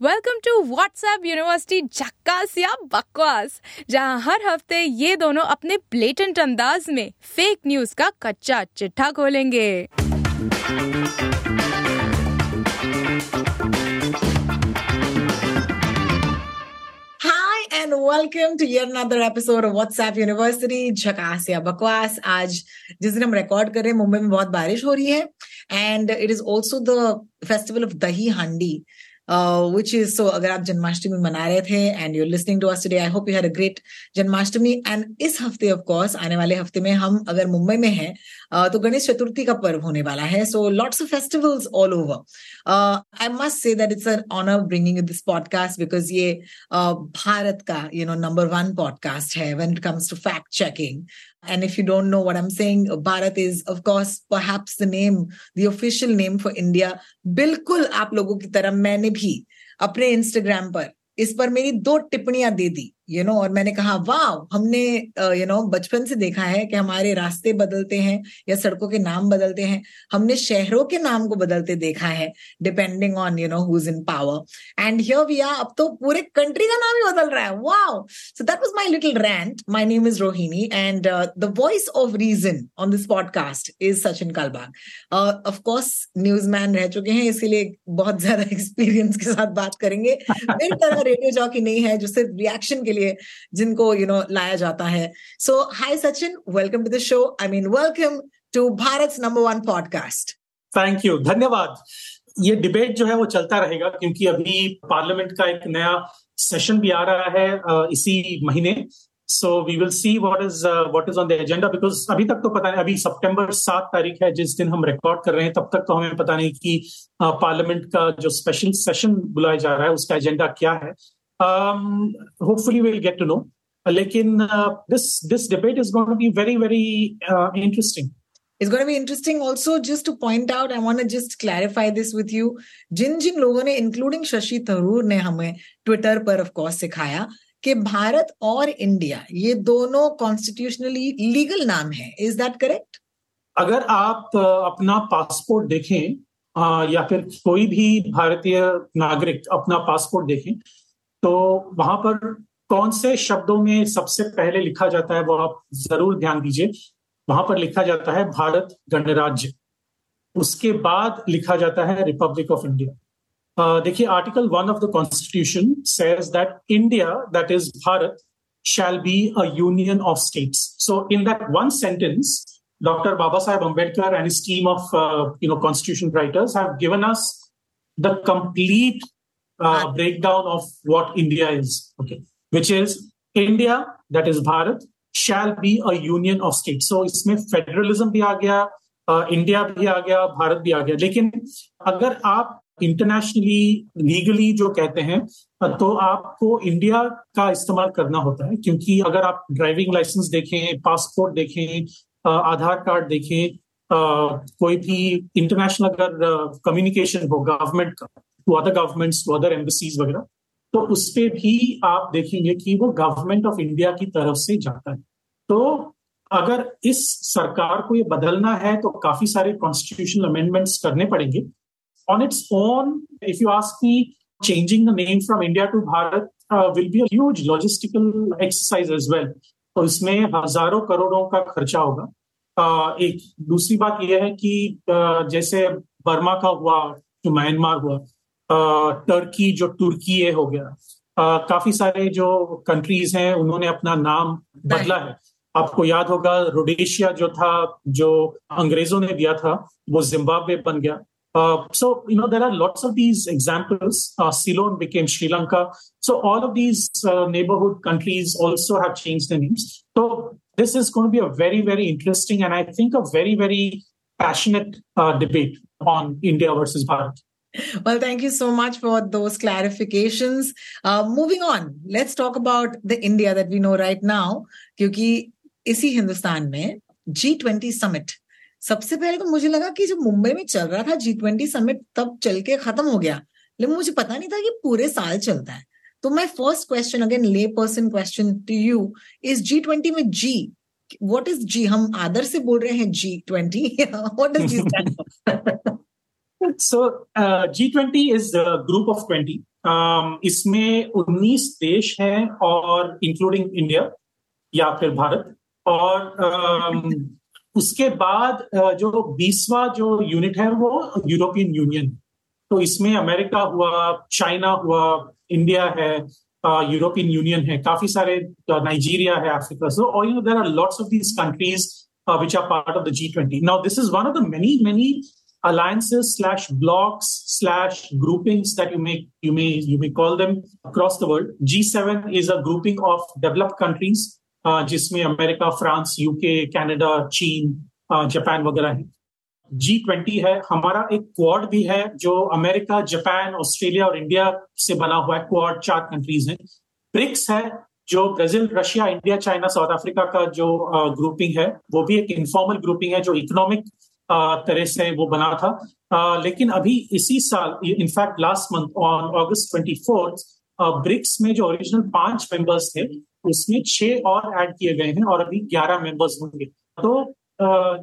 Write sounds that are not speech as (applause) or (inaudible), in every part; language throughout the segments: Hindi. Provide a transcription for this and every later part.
Welcome to WhatsApp university झक्कास या बकवास, जहाँ हर हफ़्ते ये दोनों अपने ब्लेटेंट अंदाज में फेक न्यूज़ का कच्चा चिट्ठा खोलेंगे। Welcome to yet another episode of WhatsApp University झकास या बकवास। आज जिस दिन हम रिकॉर्ड कर रहे हैं, मुंबई में बहुत बारिश हो रही है and it is also the festival of Dahi Handi which is so अगर आप जन्माष्टमी मना रहे थे and you're listening to us today I hope you had a great Janmashtami. And इस हफ़्ते ऑफ़ कोर्स आने वाले हफ़्ते में हम अगर मुंबई में हैं uh, तो गणेश चतुर्थी का पर्व होने वाला है. So lots of festivals all over I must say that it's an honour bringing this podcast because ये uh, भारत का you know number one podcast है when it comes to fact checking And if you don't know what I'm saying, Bharat is, of course, perhaps the name, the official name for India. बिल्कुल आप लोगों की तरह मैंने भी अपने इंस्टाग्राम पर इस पर मेरी दो टिप्पणियां दे दी You know और मैंने कहा वाह हमने यू नो बचपन से देखा है कि हमारे रास्ते बदलते हैं या सड़कों के नाम बदलते हैं। हमने शहरों के नाम को बदलते देखा है depending on you know who is in power and here we are अब तो पूरे कंट्री का नाम ही बदल रहा है। Wow so that was my little rant my name is Rohini and the voice of reason on this podcast is Sachin Kalbag of course newsman रह चुके हैं, इसीलिए बहुत ज़्यादा एक्सपीरियंस (laughs) के साथ बात करेंगे। मेरी तरह रेडियो जॉकी नहीं है जो सिर्फ़ रिएक्शन के लिए जिनको यू नो लाया जाता है। So hi Sachin welcome to the show I mean welcome to Bharat number one podcast thank you धन्यवाद। ये डिबेट जो है वो चलता रहेगा क्योंकि अभी पार्लियामेंट का एक नया सेशन भी आ रहा है इसी महीने। So we will see what is what is on the agenda because अभी तक तो पता नहीं, अभी सितंबर सात तारीख है, जिस दिन हम रिकॉर्ड कर रहे हैं, तब तक तो हमें पता नहीं कि पार्लियामेंट का जो स्पेशल सेशन बुलाया जा रहा है, उसका एजेंडा क्या है। Hopefully will get to know लेकिन this this debate is going to be very very interesting It's going to be interesting. Also just to point out, I want to just clarify this with you. जिन जिन लोगों ने इंक्लूडिंग शशि थरूर ने हमें ट्विटर पर ऑफ़ कोर्स सिखाया कि भारत और इंडिया ये दोनों कॉन्स्टिट्यूशनली लीगल नाम है। इज़ दैट करेक्ट अगर आप अपना पासपोर्ट देखें या फिर कोई भी भारतीय नागरिक अपना पासपोर्ट देखें तो वहाँ पर कौन से शब्दों में सबसे पहले लिखा जाता है वो आप ज़रूर ध्यान दीजिए। वहाँ पर लिखा जाता है भारत गणराज्य। उसके बाद लिखा जाता है रिपब्लिक ऑफ़ इंडिया देखिए article one of the constitution says that India that is Bharat shall be a of states so in that one sentence doctor Baba Saheb Ambedkar and team of you know constitution writers have given us the complete uh, breakdown of what India is. Okay, which is India that is Bharat shall be a union of states. So इसमें फेडरलिज्म भी आ गया इंडिया uh, भी आ गया भारत भी आ गया लेकिन अगर आप इंटरनेशनली लीगली जो कहते हैं तो आपको इंडिया का इस्तेमाल करना होता है क्योंकि अगर आप ड्राइविंग लाइसेंस देखें पासपोर्ट देखें आधार कार्ड देखें कोई भी इंटरनेशनल अगर कम्युनिकेशन हो गवर्नमेंट का to other governments to other embassies वगैरह तो उस पर भी आप देखेंगे कि वो गवर्नमेंट ऑफ़ इंडिया की तरफ़ से जाता है। तो अगर इस सरकार को ये बदलना है तो काफ़ी सारे कॉन्स्टिट्यूशनल अमेंडमेंट्स करने पड़ेंगे। On its own if you me, changing the name from India to Bharat uh, will be a huge logistical exercise as तो इसमें हज़ारों करोड़ों का खर्चा होगा। Uh, एक दूसरी बात यह है कि uh, जैसे बर्मा का हुआ जो म्यांमार हुआ टर्की जो तुर्की हो गया। आ, काफ़ी सारे जो कंट्रीज़ हैं उन्होंने अपना नाम बदला है। आपको याद होगा रोडेशिया जो था जो अंग्रेज़ों ने दिया था वो जिम्बाब्वे बन गया। So you know there are lots of these examples Ceylon became Sri Lanka so all of these neighbourhood countries also have names तो this is gonna be a very very interesting and I think a very very passionate debate on India versus Bharat Well, thank you so much for those clarifications. Uh, moving on, let's talk about the India that we know right now. Because इसी हिंदुस्तान में जी ट्वेंटी समिट सबसे पहले तो मुझे लगा कि जब मुंबई में चल रहा था जी ट्वेंटी समिट तब चल के खत्म हो गया लेकिन मुझे पता नहीं था कि पूरे साल चलता है तो my first question again lay person question to you is G twenty में जी वॉट इज़ जी हम आदर से बोल रहे हैं G twenty what is G so G twenty is group of twenty इसमें उन्नीस देश हैं और इंक्लूडिंग इंडिया या फिर भारत. और um, उसके बाद uh, जो बीसवा जो यूनिट है वो यूरोपियन यूनियन तो इसमें अमेरिका हुआ चाइना हुआ इंडिया है यूरोपियन यूनियन है. काफ़ी सारे नाइजीरिया है अफ्रीका सो और you know there are lots of these countries which are part of the G20. Now, this is one of the many, many alliances slash blocks slash groupings that you may you may you may call them across the world. G7 is a grouping of developed countries, uh, जिसमें अमेरिका, फ्रांस, यूके, कनाडा, चीन, जापान वगैरह है। जी ट्वेंटी है। हमारा एक क्वाड भी है जो अमेरिका जापान ऑस्ट्रेलिया और इंडिया से बना हुआ है। क्वाड चार कंट्रीज़ हैं। ब्रिक्स है जो Brazil Russia India China South Africa का जो ग्रुपिंग है वो भी एक इनफॉर्मल ग्रुपिंग है जो इकोनॉमिक तरह से वो बना था। लेकिन अभी इसी साल in fact last month on August twenty fourth BRICS में जो ओरिजिनल पाँच मेंबर्स थे, उसमें छह और ऐड किए गए हैं और अभी ग्यारह मेंबर्स होंगे। तो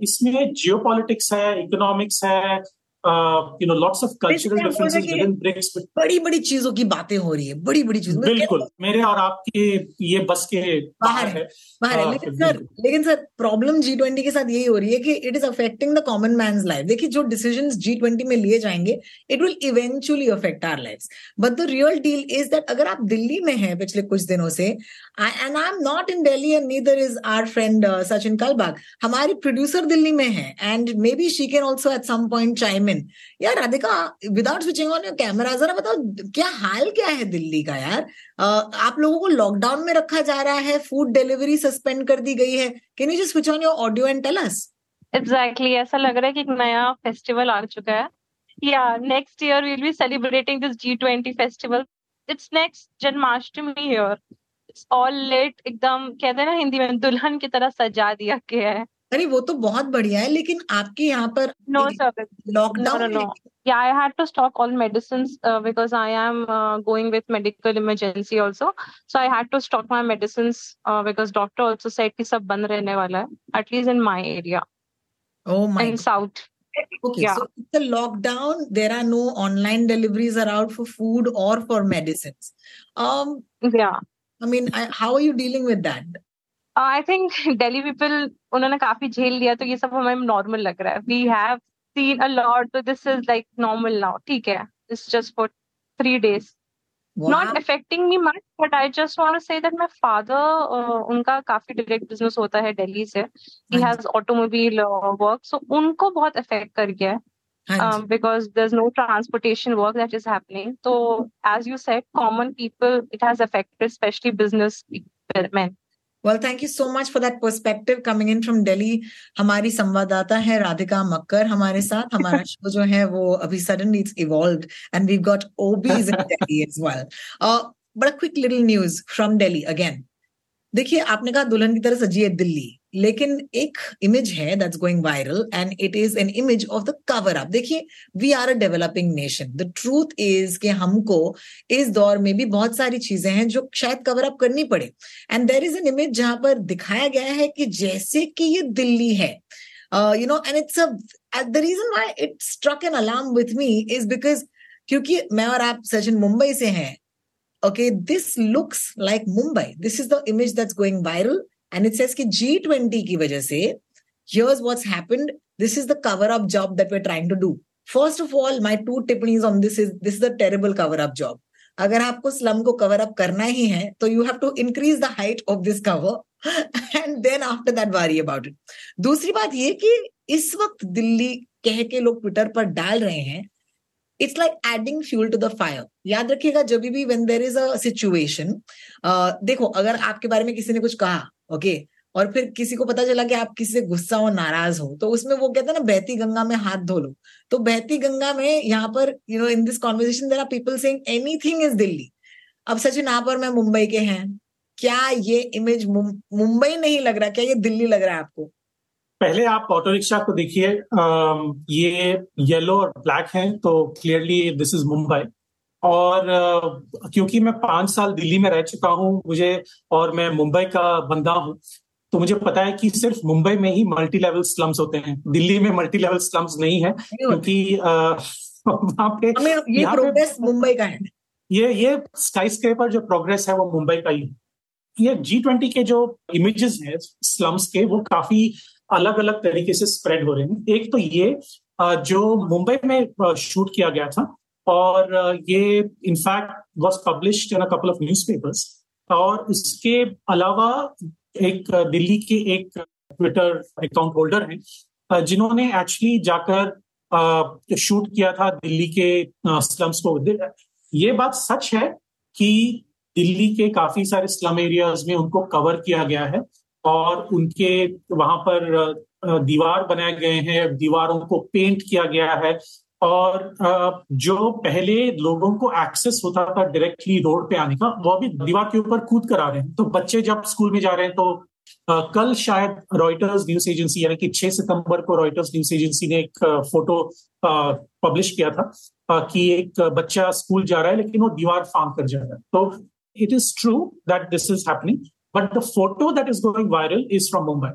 इसमें जियो पॉलिटिक्स है इकोनॉमिक्स है you know lots of cultural differences within BRICS बड़ी बड़ी चीज़ों की बातें हो रही है बड़ी बड़ी चीज़ों बिल्कुल मेरे और आपके ये बस के बाहर है बाहर है। लेकिन सर लेकिन सर प्रॉब्लम जी ट्वेंटी के साथ यही हो रही है कि it is affecting the common man life देखिए जो डिसीज़न जी ट्वेंटी में लिए जाएँगे it will eventually affect our life but the real deal is that अगर आप दिल्ली में हैं पिछले कुछ दिनों से and I am not in Delhi and neither is our friend Sachin Kalbag हमारी प्रोड्यूसर दिल्ली में है and maybe she can also at some point chime in यार, Radhika without switching on your camera जरा बताओ, क्या हाल क्या है दिल्ली का यार? आप लोगों को लॉकडाउन में रखा जा रहा है फ़ूड डिलीवरी सस्पेंड कर दी गई है। Can you just switch on your audio and tell us exactly ऐसा लग रहा है कि एक नया फेस्टिवल आ चुका है। Next year will be celebrating this G twenty festival it's next Janmashtami here it's all late एकदम, कहते हैं ना, हिंदी में दुल्हन की तरह सजा दिया गया है। अरे वो तो बहुत बढ़िया है लेकिन आपके यहाँ पर no sir lockdown no, no, no. yeah i had to stop all medicines uh, because i am uh, going with medical emergency also so i had to stop my medicines uh, because doctor also said कि सब बंद रहने वाला है at least in my area oh my in south okay yeah. so it's a lockdown there are no online deliveries allowed for food or for medicines um yeah i mean I, how are you dealing with that I think Delhi people उन्होंने काफ़ी झेल लिया तो ये सब हमें नॉर्मल लग रहा है। We have seen a lot तो this is like normal now ठीक है? It's just for three days not affecting me much but I just want to say that my father उनका काफ़ी डायरेक्ट बिज़नेस होता है दिल्ली से। He has automobile work so उनको बहुत अफेक्ट कर गया है। Um, because there's no transportation work that is happening. So, as you said, common people, it has affected, especially business men. Well thank you so much for that perspective coming in from Delhi हमारी संवाददाता है राधिका मक्कर हमारे (laughs) साथ। हमारा शो जो है वो अभी suddenly it's evolve and we got OBs in Delhi as well बड़ा quick little news from Delhi again देखिए आपने कहा दुल्हन की तरह सजी है दिल्ली। लेकिन एक इमेज है that's going viral and it is an image of the cover up देखिए we are a developing nation the truth is कि हमको इस दौर में भी बहुत सारी चीज़ें हैं जो शायद कवर अप करनी पड़े. And there is an image जहाँ पर दिखाया गया है कि जैसे कि ये दिल्ली है. You know and it's the reason why it struck an alarm with me is because क्योंकि मैं और आप सचिन मुंबई से हैं, okay, this looks like mumbai. This is the image that's going viral. And it says कि G20 की वजह से, here's what's happened. This is the cover up job that we're trying to do. First of all, my two टिप्पणीज on this is this is a terrible cover up job. अगर आपको स्लम को कवर अप करना ही है तो you have to increase the height of this cover and then after that worry about it दूसरी बात ये कि इस वक्त दिल्ली कह के लोग ट्विटर पर डाल रहे हैं it's like adding fuel to the fire याद रखिएगा, जब भी when there is a situation देखो, अगर आपके बारे में किसी ने कुछ कहा ओके? और फिर किसी को पता चला कि आप किसी से गुस्सा हो नाराज़ हो तो उसमें वो कहते हैं ना, बहती गंगा में हाथ धो लो। तो बहती गंगा में यहाँ पर you know in this conversation there are people saying anything is Delhi. अब सचिन, आप और मैं मुंबई के हैं। क्या ये इमेज मुंबई नहीं लग रहा? क्या ये दिल्ली लग रहा है आपको? पहले आप ऑटो रिक्शा को देखिए ये येलो और ब्लैक है तो क्लियरली दिस इज़ मुंबई और क्योंकि मैं पाँच साल दिल्ली में रह चुका हूँ मुझे और मैं मुंबई का बंदा हूँ तो मुझे पता है कि सिर्फ़ मुंबई में ही मल्टी लेवल स्लम्स होते हैं। दिल्ली में मल्टी लेवल स्लम्स नहीं है क्योंकि (laughs) वहाँ पे ये प्रोग्रेस मुंबई का है। ये ये स्काई स्क्रेपर जो प्रोग्रेस है वो मुंबई का ही है। ये जी ट्वेंटी के जो इमेजेस हैं स्लम्स के वो काफ़ी अलग अलग तरीके से स्प्रेड हो रहे हैं। एक तो ये जो मुंबई में शूट किया गया था और ये in fact was published in a couple of newspapers और इसके अलावा एक दिल्ली के एक ट्विटर अकाउंट होल्डर हैं जिन्होंने एक्चुअली जाकर शूट किया था दिल्ली के स्लम्स को। ये बात सच है कि दिल्ली के काफ़ी सारे स्लम एरियाज़ में उनको कवर किया गया है और उनके वहाँ पर दीवार बनाए गए हैं, दीवारों को पेंट किया गया है। और जो पहले लोगों को एक्सेस होता था डायरेक्टली रोड पे आने का, वो अभी दीवार के ऊपर कूद कर आ रहे हैं। तो बच्चे जब स्कूल में जा रहे हैं तो कल शायद रॉयटर्स न्यूज़ एजेंसी यानी कि 6 सितंबर को रॉयटर्स न्यूज़ एजेंसी ने एक फ़ोटो पब्लिश किया था कि एक बच्चा स्कूल जा रहा है, लेकिन वो दीवार फांग कर जा रहा है। तो it is true that this is happening but the photo that is going viral is from Mumbai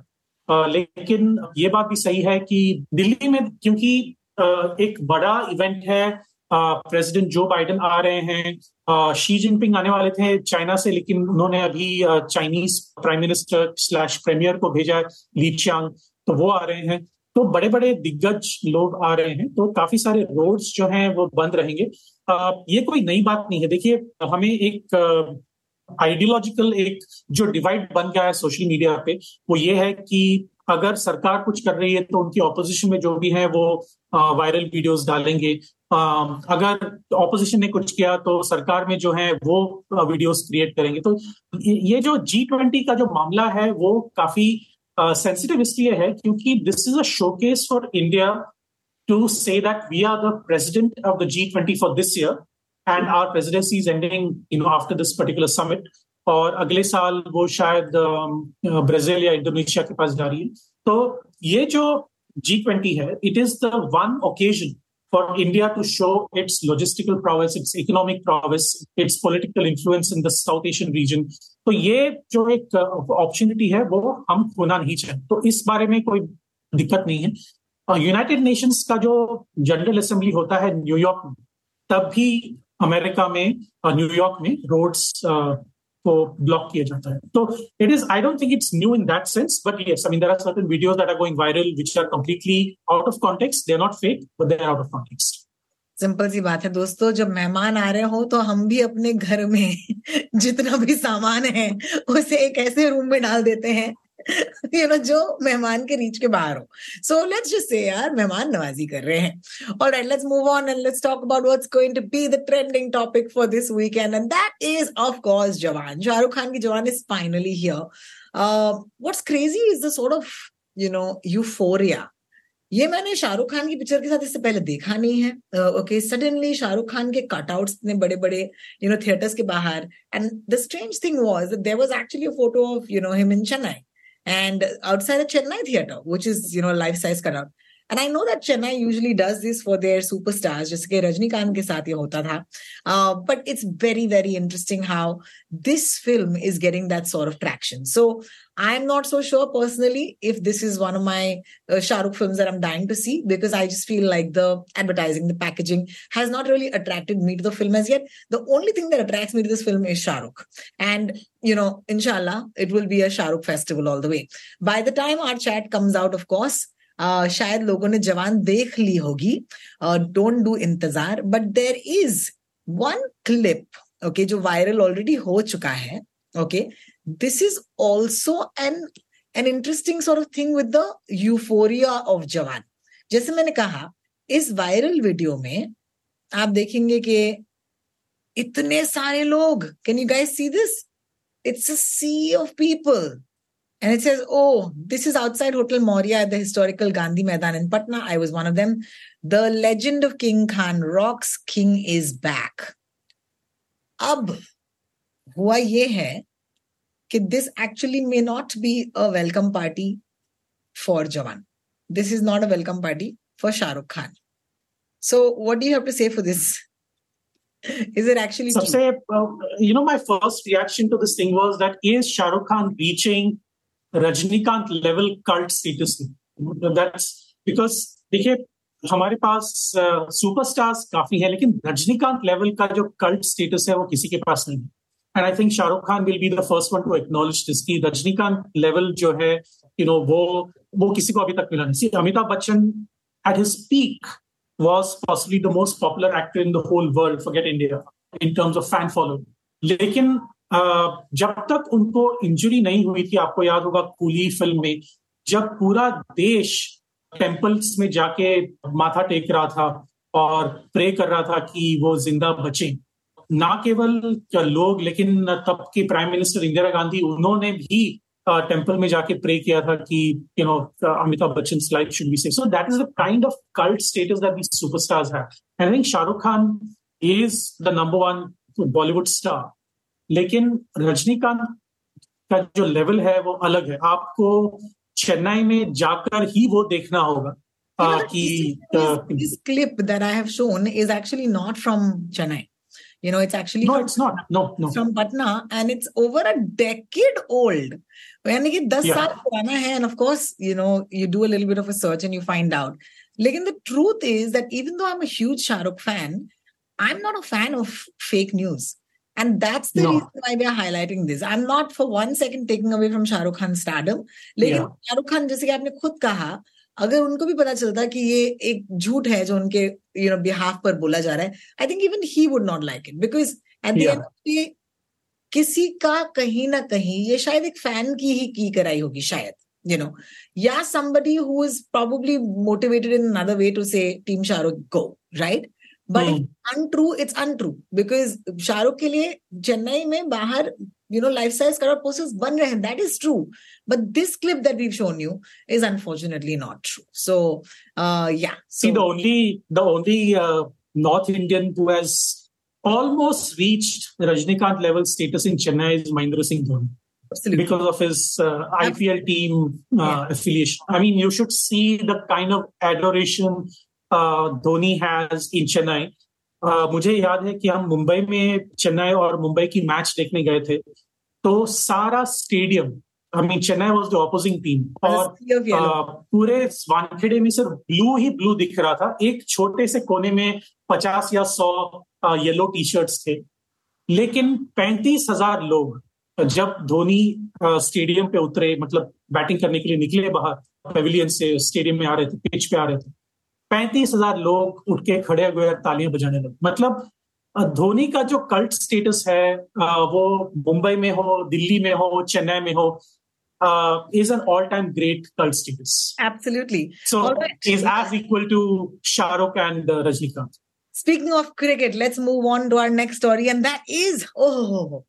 लेकिन ये बात भी सही है कि दिल्ली में, क्योंकि एक बड़ा इवेंट है। प्रेसिडेंट जो बाइडेन आ रहे हैं। शी जिनपिंग आने वाले थे चाइना से, लेकिन उन्होंने अभी Chinese prime minister slash premier को भेजा ली चांग तो वो आ रहे हैं। तो बड़े बड़े दिग्गज लोग आ रहे हैं। तो काफ़ी सारे रोड्स जो हैं, वो बंद रहेंगे। ये कोई नई बात नहीं है। देखिए, हमें एक आइडियोलॉजिकल एक जो डिवाइड बन गया है सोशल मीडिया पे, वो ये है कि अगर सरकार कुछ कर रही है तो उनकी ऑपोजिशन में जो भी है वो वायरल वीडियोस डालेंगे। अगर ऑपोजिशन ने कुछ किया तो सरकार में जो है वो वीडियोस क्रिएट करेंगे। तो ये जो जी ट्वेंटी का जो मामला है वो काफ़ी सेंसिटिव इसलिए है क्योंकि this is a showcase for India to say that we are the president of the G twenty for this year and our presidency is ending you know after this particular summit और अगले साल वो शायद ब्राज़ील या इंडोनेशिया के पास जा रही है। तो ये जो जी ट्वेंटी है it is the one occasion for India to show its logistical prowess its economic prowess its political influence in the South Asian region तो ये जो एक अपॉर्चुनिटी है, वो हम खोना नहीं चाहें। तो इस बारे में कोई दिक्कत नहीं है। यूनाइटेड नेशंस का जो जनरल असेंबली होता है न्यूयॉर्क में, तब भी अमेरिका में न्यूयॉर्क में रोड्स को ब्लॉक किया जाता है। तो it is I don't think it's new in that sense but yes I mean there are certain videos that are going viral which are completely out of context they are not fake but they are out of context simple सी बात है दोस्तों, जब मेहमान आ रहे हो तो हम भी अपने घर में (laughs) जितना भी सामान है, उसे एक ऐसे रूम में डाल देते हैं (laughs) यू नो जो मेहमान के रीच के बाहर हो। सो लेट्स जस्ट से यार, मेहमान नवाजी कर रहे हैं। और let's move on and let's talk about what's going to be the trending topic for this weekend and that is of course Jawan Shahrukh Khan की Jawan is finally here what's crazy is the sort of you know euphoria ये मैंने शाहरुख खान की पिक्चर के साथ इससे पहले देखा नहीं है। ओके सडनली शाहरुख खान के कटआउट्स इतने बड़े बड़े यू नो थिएटर्स के बाहर। And the strange thing was there was actually a photo of you know him in Chennai and outside the Chennai theater, which is, you know, life size cutout. And I know that Chennai usually does this for their superstars, just like Rajnikant ke saath ye hota tha. Uh, but it's very, very interesting how this film is getting that sort of traction. So I'm not so sure personally if this is one of my uh, Shah Rukh films that I'm dying to see because I just feel like the advertising, the packaging has not really attracted me to the film as yet. The only thing that attracts me to this film is Shah Rukh. And, you know, inshallah, it will be a Shah Rukh festival all the way. By the time our chat comes out, of course, शायद लोगों ने जवान देख ली होगी डोंट डू इंतजार but there is one clip okay जो वायरल ऑलरेडी हो चुका है okay this is also an an interesting sort of thing with the euphoria of Jawan जैसे मैंने कहा इस वायरल वीडियो में आप देखेंगे कि इतने सारे लोग can you guys see this it's a sea of people And it says, oh, this is outside Hotel Moria at the historical Gandhi Maidan in Patna. I was one of them. The legend of King Khan rocks. King is back. अब हुआ ये है कि this actually may not be a welcome party for Jawan this is not a welcome party for Shahrukh Khan so what do you have to say for this is it actually Sabse, uh, you know my first reaction to this thing was that is shahrukh khan reaching rajnikant level cult status that's because देखिए हमारे पास सुपरस्टार्स uh, काफ़ी है लेकिन रजनीकांत लेवल का जो कल्ट स्टेटस है वो किसी के पास नहीं है and I think Shahrukh Khan will be the first one to acknowledge this की रजनीकांत लेवल जो है यू नो वो वो किसी को अभी तक मिला नहीं। Amitabh Bachchan at his peak was possibly the most popular actor in the whole world, forget india, in terms of fan following. लेकिन जब तक उनको इंजरी नहीं हुई थी, आपको याद होगा कूली फ़िल्म में, जब पूरा देश टेम्पल्स में जाके माथा टेक रहा था और प्रे कर रहा था कि वो ज़िंदा बचे। ना केवल लोग लेकिन तब की प्राइम मिनिस्टर इंदिरा गांधी उन्होंने भी टेंपल में जाके प्रे किया था कि you know Amitabh Bachchan life should be safe so that is the kind of cult status that these superstars have I think Shahrukh Khan is the number one Bollywood star लेकिन रजनीकांत का जो लेवल है वो अलग है। आपको चेन्नई में जाकर ही वो देखना होगा कि this clip that I have shown is actually not from Chennai. You know, it's actually no, it's not. No, no. From Patna, and it's over a decade old. यानी कि दस साल पुराना है and of course, you know, you do a little bit of a search and you find out. Lekin the truth is that even though I'm a huge Shah Rukh fan, I'm not a fan of fake news. And that's the no. reason why we are highlighting this. I'm not for one second taking away from Shah Rukh Khan's stardom. लेकिन शाहरुख खान जैसे कि आपने खुद कहा अगर उनको भी पता चलता कि ये एक झूठ है जो उनके यू नो बिहाफ पर बोला जा रहा है I think even he would not like it because at the end किसी का कहीं ना कहीं ये शायद एक फ़ैन की ही की कराई होगी शायद you know. yeah somebody who is probably motivated in another way to say team shahrukh go right? But untrue it's untrue because Shahrukh के लिए चेन्नई में बाहर you know life size color posters ban rahe that is true but this clip that we've shown you is unfortunately not true so uh yeah so, see the only the only uh, north indian who has almost reached rajnikant level status in chennai is mahindra singh dhoni Absolutely. because of his uh, ipl team uh, yeah. affiliation i mean you should see the kind of adoration Dhoni has in Chennai मुझे याद है कि हम मुंबई में चेन्नई और मुंबई की मैच देखने गए थे। तो सारा stadium I mean Chennai was the opposing team और पूरे वानखेड़े में सिर्फ़ ब्लू ही ब्लू दिख रहा था। एक छोटे से कोने में पचास या सौ येलो टी शर्ट्स थे। लेकिन पैंतीस हज़ार लोग जब धोनी स्टेडियम पे उतरे मतलब बैटिंग करने के लिए निकले बाहर पेविलियन से स्टेडियम में आ रहे थे पिच पे आ रहे थे पैंतीस हज़ार लोग उठ के खड़े हुए तालियाँ बजाने लगे मतलब धोनी का जो कल्ट स्टेटस है वो मुंबई में हो दिल्ली में हो चेन्नई में हो is an all time great cult status absolutely so is as equal to Shahrukh and Rajinikanth Speaking of cricket, let's move on to our next story, and that is oh,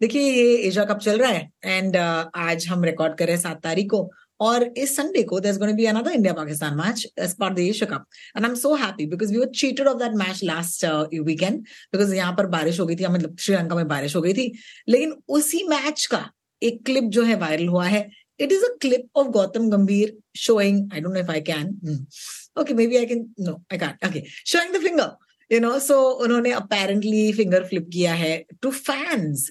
देखिए ये एशिया कप चल रहा है एंड uh, आज हम रिकॉर्ड कर रहे हैं सात तारीख को। और इस संडे को there gone be another India Pakistan match as per the Asia Cup and I am so happy because we were cheated of that match last weekend because यहाँ पर बारिश हो गई थी मतलब श्रीलंका में बारिश हो गई थी। लेकिन उसी मैच का एक क्लिप जो है वायरल हुआ है। It is a clip of Gautam Gambhir showing I don't know if I can okay maybe I can no I can okay showing the finger you know so उन्होंने अपेरेंटली फिंगर फ्लिप किया है टू फैंस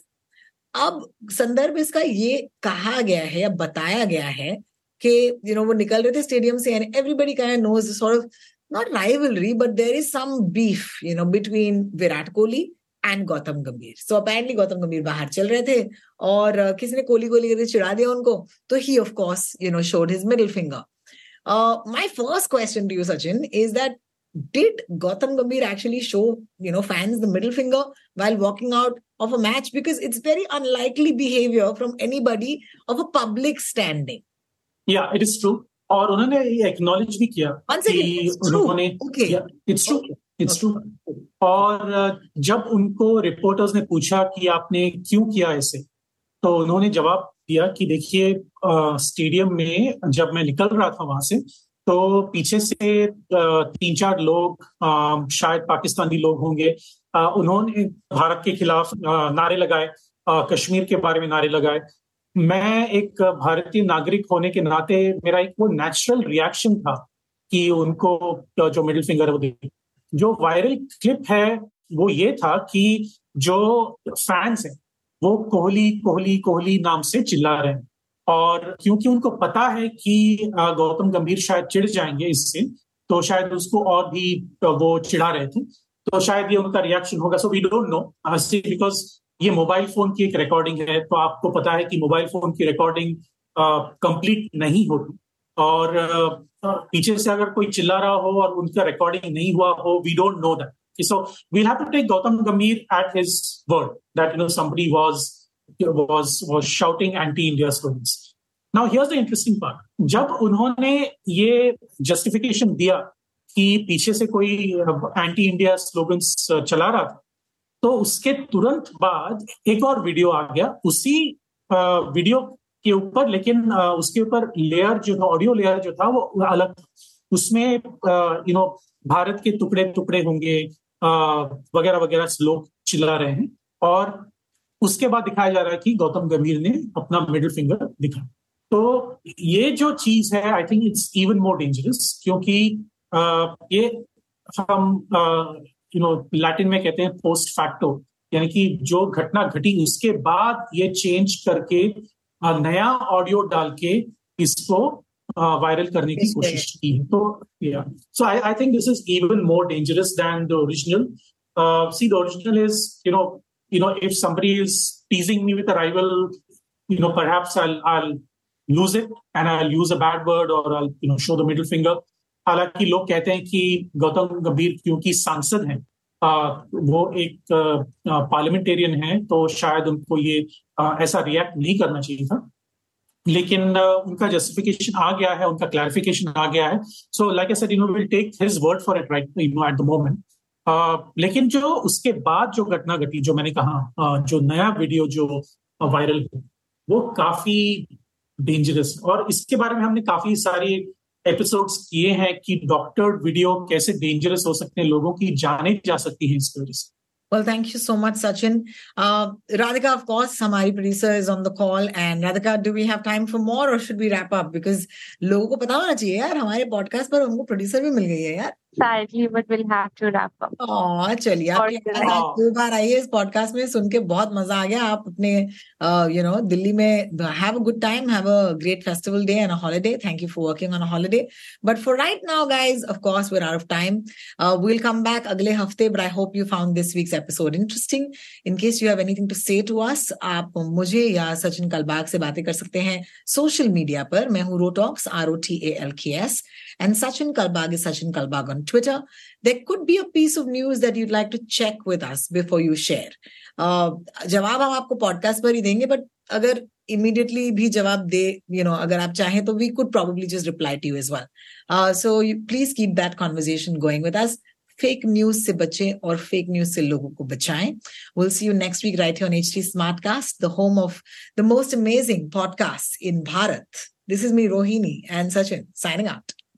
अब संदर्भ इसका ये कहा गया है या बताया गया है कि यू नो वो निकल रहे थे स्टेडियम से and everybody kind knows sort of not rivalry but there is some beef you know between Virat Kohli and Gautam Gambhir so apparently Gautam गंभीर बाहर चल रहे थे और uh, किसी ने कोहली कोहली करके चिढ़ा दिया उनको तो he of course you know showed his middle finger my first question to you Sachin is that did Gautam Gambhir actually show you know fans the middle finger while walking out of a match? Because it's very unlikely behavior from anybody of a public standing. या इट इज़ ट्रू और उन्होंने एक्नॉलेज भी किया कि उन्होंने इट्स ट्रू इट्स ट्रू और जब उनको रिपोर्टर्स ने पूछा कि आपने क्यों किया ऐसे तो उन्होंने जवाब दिया कि देखिए स्टेडियम में जब मैं निकल रहा था वहाँ से तो पीछे से तीन चार लोग शायद पाकिस्तानी लोग होंगे उन्होंने भारत के खिलाफ नारे लगाए कश्मीर के बारे में नारे लगाए। मैं एक भारतीय नागरिक होने के नाते मेरा एक वो नेचुरल रिएक्शन था कि उनको जो मिडिल फिंगर वो जो वायरल क्लिप है, वो ये था कि जो फैंस हैं, वो कोहली कोहली कोहली नाम से चिल्ला रहे हैं। और क्योंकि उनको पता है कि गौतम गंभीर शायद चिढ़ जाएँगे इससे तो शायद उसको और भी वो चिढ़ा रहे थे। तो शायद ये उनका रिएक्शन होगा। So we don't know because ये मोबाइल फ़ोन की एक रिकॉर्डिंग है तो आपको पता है कि मोबाइल फ़ोन की रिकॉर्डिंग कंप्लीट नहीं होती और पीछे से अगर कोई चिल्ला रहा हो और उनका रिकॉर्डिंग नहीं हुआ हो we don't know that so we have to take Gautam Gambhir at his word that you know somebody was was was shouting anti-India slogans. Now, here's the interesting part. जब उन्होंने ये जस्टिफिकेशन दिया कि पीछे से कोई एंटी इंडिया स्लोगन्स चला रहा था तो उसके तुरंत बाद एक और वीडियो आ गया। उसी वीडियो के ऊपर लेकिन उसके ऊपर लेयर जो था ऑडियो लेयर जो था वो अलग उसमें यू नो भारत के टुकड़े टुकड़े होंगे वगैरह वगैरह लोग चिल्ला रहे हैं। और उसके बाद दिखाया जा रहा है कि गौतम गंभीर ने अपना मिडिल फिंगर दिखा। तो ये जो चीज़ है I think it's even more dangerous क्योंकि आ, ये हम यू नो लैटिन में कहते हैं पोस्ट फैक्टो यानी कि जो घटना घटी उसके बाद ये चेंज करके नया ऑडियो डाल के इसको वायरल करने की कोशिश की है। तो so I I think this is even more dangerous than the original see the original is you know you know if Sammy is teasing me with arrival you know पर lose it and I lose a bad word और I you know show the middle finger हालाँकि लोग कहते हैं कि गौतम गंभीर क्योंकि सांसद हैं वो एक पार्लियामेंटेरियन है तो शायद उनको ये ऐसा रिएक्ट नहीं करना चाहिए था। लेकिन उनका जस्टिफिकेशन आ गया है, उनका क्लैरिफिकेशन आ गया है। So like I said you know will take his word for it right you know at the moment लेकिन जो उसके बाद जो घटना घटी, जो मैंने कहा जो नया वीडियो जो वायरल वो काफ़ी डेंजरस और इसके बारे में हमने काफ़ी सारी एपिसोड्स किए हैं कि डॉक्टर वीडियो कैसे डेंजरस हो सकते हैं लोगों की जाने जा सकती है इस वजह से Well, thank you so much, Sachin. Uh, Radhika, of course, Samari producer is on the call. And Radhika, do we have time for more or should we wrap up? Because लोगों को पता होना चाहिए यार हमारे पॉडकास्ट पर उनको producer भी मिल गई है यार sadly, but we'll have to wrap up. Oh, चलिए आप दो बार इस पॉडकास्ट में सुन के बहुत मज़ा आ गया। आप अपने यू नो दिल्ली में have a good time have a great festival day and a holiday thank you for working on a holiday but for right now guys of course we are out of time we will come back अगले हफ़्ते but I hope you found this week's episode interesting in case you have anything to say to us आप मुझे या सचिन कलबाग से बातें कर सकते हैं सोशल मीडिया पर। मैं हूँ रोटॉक्स R O T A L K S And Sachin Kalbag is Sachin Kalbag on Twitter. There could be a piece of news that you'd like to check with us before you share. Uh, जवाब हम आपको पॉडकास्ट पर ही देंगे बट अगर इमीडिएटली भी जवाब दे यू नो अगर आप चाहें तो we could probably just reply to you as well so please keep that conversation going with us fake news से बचें और फेक न्यूज़ से लोगों को बचाएँ. Will see you next week right on H T smart cast the home of the most amazing podcast in Bharat this is me Rohini and Sachin signing out